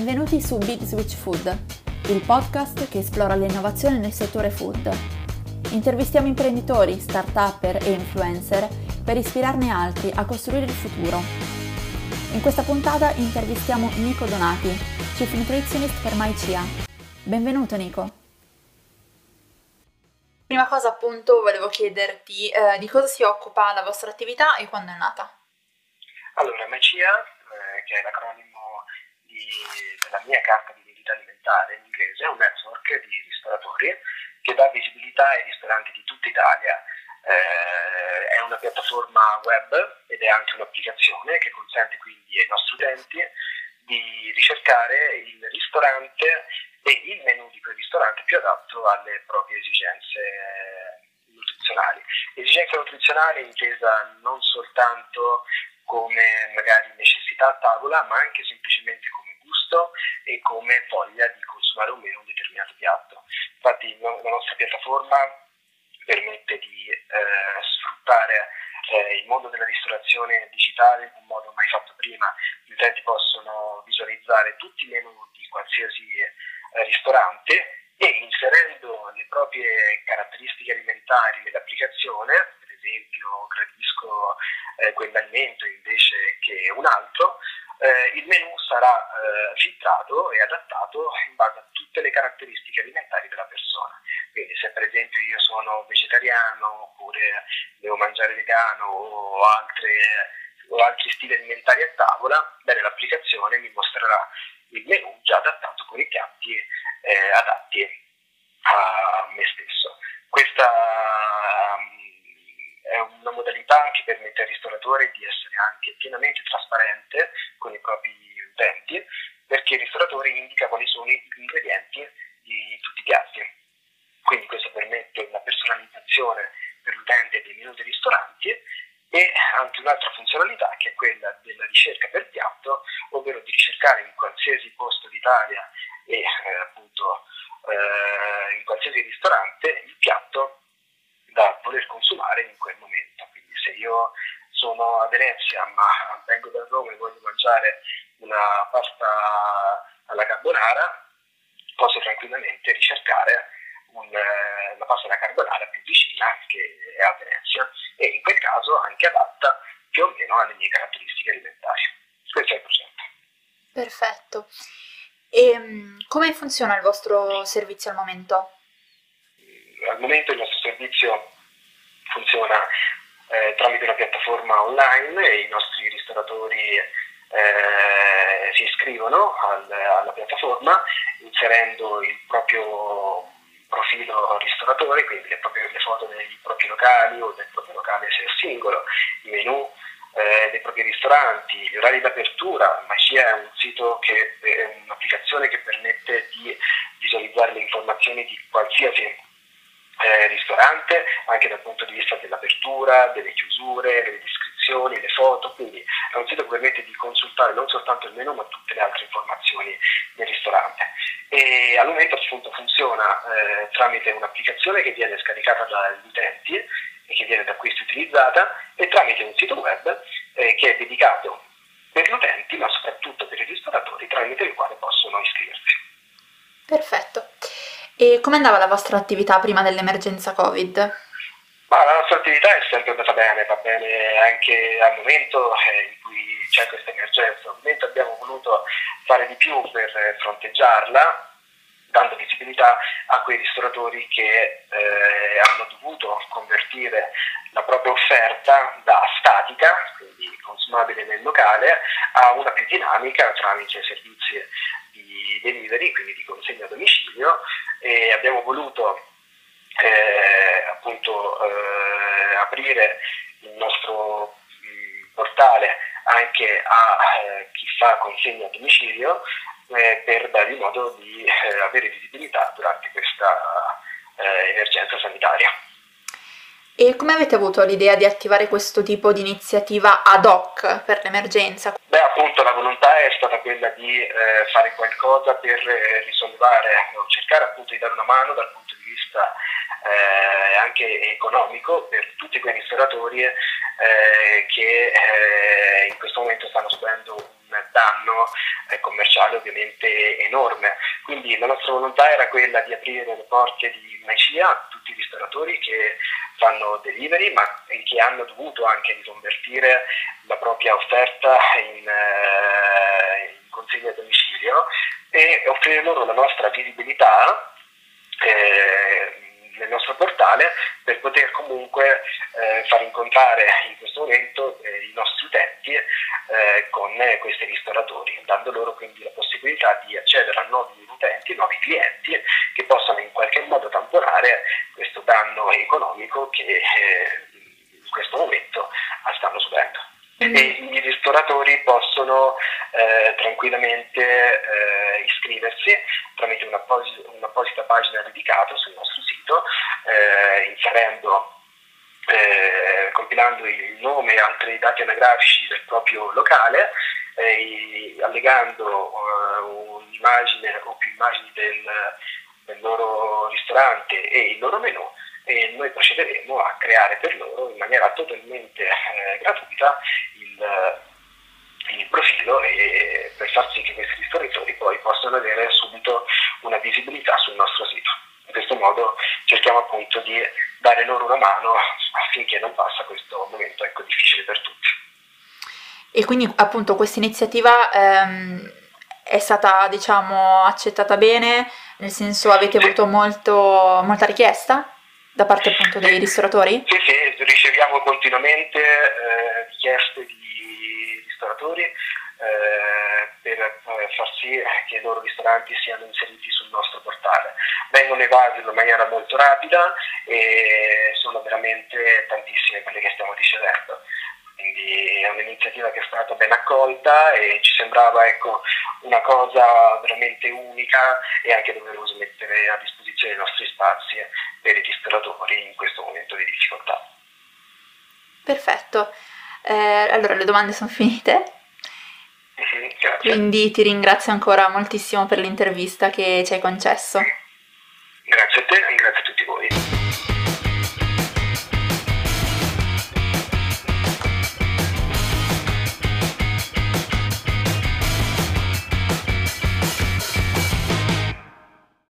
Benvenuti su Big Switch Food, il podcast che esplora l'innovazione nel settore food. Intervistiamo imprenditori, start-upper e influencer per ispirarne altri a costruire il futuro. In questa puntata intervistiamo Nico Donati, Chief Nutritionist per MyCia. Benvenuto Nico. Prima cosa appunto volevo chiederti eh, di cosa si occupa la vostra attività e quando è nata. Allora, MyCia, eh, che è l'acronimo di, della mia carta di identità alimentare in inglese, un network di ristoratori che dà visibilità ai ristoranti di tutta Italia. Eh, è una piattaforma web ed è anche un'applicazione che consente quindi ai nostri utenti di ricercare il ristorante e il menù di quel ristorante più adatto alle proprie esigenze nutrizionali. Esigenza nutrizionale intesa non soltanto come magari necessità a tavola, ma anche semplicemente come gusto e come voglia di consumare o meno un determinato piatto. Infatti la nostra piattaforma permette di eh, sfruttare eh, il mondo della ristorazione digitale in un modo mai fatto prima. Gli utenti possono visualizzare tutti i menu di qualsiasi eh, ristorante e inserendo le proprie caratteristiche alimentari nell'applicazione, per esempio gradisco eh, quell'alimento invece che un altro, eh, il menù sarà eh, filtrato e adattato in base a tutte le caratteristiche alimentari della persona. Quindi se per esempio io sono vegetariano oppure devo mangiare vegano o, altre, o altri stili alimentari a tavola, bene, l'applicazione mi mostrerà il menù già adattato con i piatti eh, adatti a me stesso. Questa è una modalità che permette al ristoratore di essere anche pienamente trasparente con i propri utenti, perché il ristoratore indica quali sono gli ingredienti di tutti i piatti. Quindi questo permette una personalizzazione per l'utente dei menu dei ristoranti e anche un'altra funzionalità che è quella della ricerca per piatto, ovvero di ricercare in qualsiasi posto d'Italia e eh, appunto eh, in qualsiasi ristorante il piatto da voler consumare in quel momento. Quindi se io sono a Venezia ma vengo da Roma e voglio mangiare una pasta alla carbonara, posso tranquillamente ricercare un, eh, la pasta alla carbonara più vicina che è a Venezia e in quel caso anche adatta più o meno alle mie caratteristiche alimentari. Questo è il progetto. Perfetto. E ehm, come funziona il vostro servizio al momento? al momento il nostro servizio funziona eh, tramite una piattaforma online e i nostri ristoratori eh, si iscrivono al, alla piattaforma inserendo il proprio profilo ristoratore, quindi le, proprie, le foto dei propri locali o del proprio locale se è singolo, i menu eh, dei propri ristoranti, gli orari d'apertura, Magia è un sito che è un'applicazione che permette di visualizzare le informazioni di qualsiasi eh, ristorante, anche dal punto di vista dell'apertura, delle chiusure, delle descrizioni, le foto, quindi è un sito che permette di consultare non soltanto il menu ma tutte le altre informazioni del ristorante. E al momento appunto funziona eh, tramite un'applicazione che viene scaricata dagli utenti e che viene da questi utilizzata e tramite un sito web eh, che è dedicato per gli utenti ma soprattutto per i ristoratori tramite il quale possono iscriversi. Perfetto. E come andava la vostra attività prima dell'emergenza Covid? Ma la nostra attività è sempre andata bene, va bene anche al momento eh, in cui c'è questa emergenza. Ovviamente abbiamo voluto fare di più per fronteggiarla, dando visibilità a quei ristoratori che eh, hanno dovuto convertire la propria offerta da statica, quindi consumabile nel locale, a una più dinamica tramite servizi di delivery, quindi di consegna a domicilio, e abbiamo voluto eh, appunto eh, aprire il nostro mh, portale anche a eh, chi fa consegna a domicilio eh, per dargli modo di eh, avere visibilità durante questa eh, emergenza sanitaria. E come avete avuto l'idea di attivare questo tipo di iniziativa ad hoc per l'emergenza? Beh, appunto la volontà è stata quella di eh, fare qualcosa per eh, risollevare, no, cercare appunto di dare una mano dal punto di vista eh, anche economico per tutti quei ristoratori eh, che eh, in questo momento stanno subendo un danno eh, commerciale ovviamente enorme. Quindi la nostra volontà era quella di aprire le porte di Macia a tutti i ristoratori che fanno delivery ma che hanno dovuto anche riconvertire la propria offerta in, eh, in consegna a domicilio e offrire loro la nostra visibilità eh, nel nostro portale per poter comunque eh, far incontrare in questo momento eh, i nostri utenti eh, con questi ristoratori, dando loro quindi la possibilità di accedere a nuovi utenti, nuovi clienti che possano in qualche modo tamponare questo danno economico che eh, in questo momento stanno subendo. Mm. E i ristoratori possono eh, tranquillamente eh, iscriversi tramite un'apposita, un'apposita pagina dedicata sul nostro sito, eh, inserendo eh, compilando il nome e altri dati anagrafici del proprio locale, eh, allegando uh, un'immagine o più immagini del, del, loro ristorante e il loro menù e noi procederemo a creare per loro in maniera totalmente eh, gratuita il, il profilo e per far sì che questi ristoratori poi possano avere subito una visibilità sul nostro sito. In questo modo cerchiamo appunto di dare loro una mano affinché non passa questo momento ecco, difficile per tutti. E quindi appunto questa iniziativa ehm, è stata diciamo accettata bene, nel senso avete avuto molto, molta richiesta da parte appunto dei ristoratori? Sì, sì, riceviamo continuamente eh, richieste di ristoratori eh, per eh, far sì che i loro ristoranti siano inseriti sul nostro portale. Vengono evasi in maniera molto rapida e sono veramente tantissime quelle che stiamo ricevendo. Quindi è un'iniziativa che è stata ben accolta e ci sembrava ecco, una cosa veramente unica e anche doveroso mettere a disposizione i nostri spazi per i ristoratori in questo momento di difficoltà. Perfetto, eh, allora le domande sono finite. Quindi ti ringrazio ancora moltissimo per l'intervista che ci hai concesso. Grazie a te, ringrazio a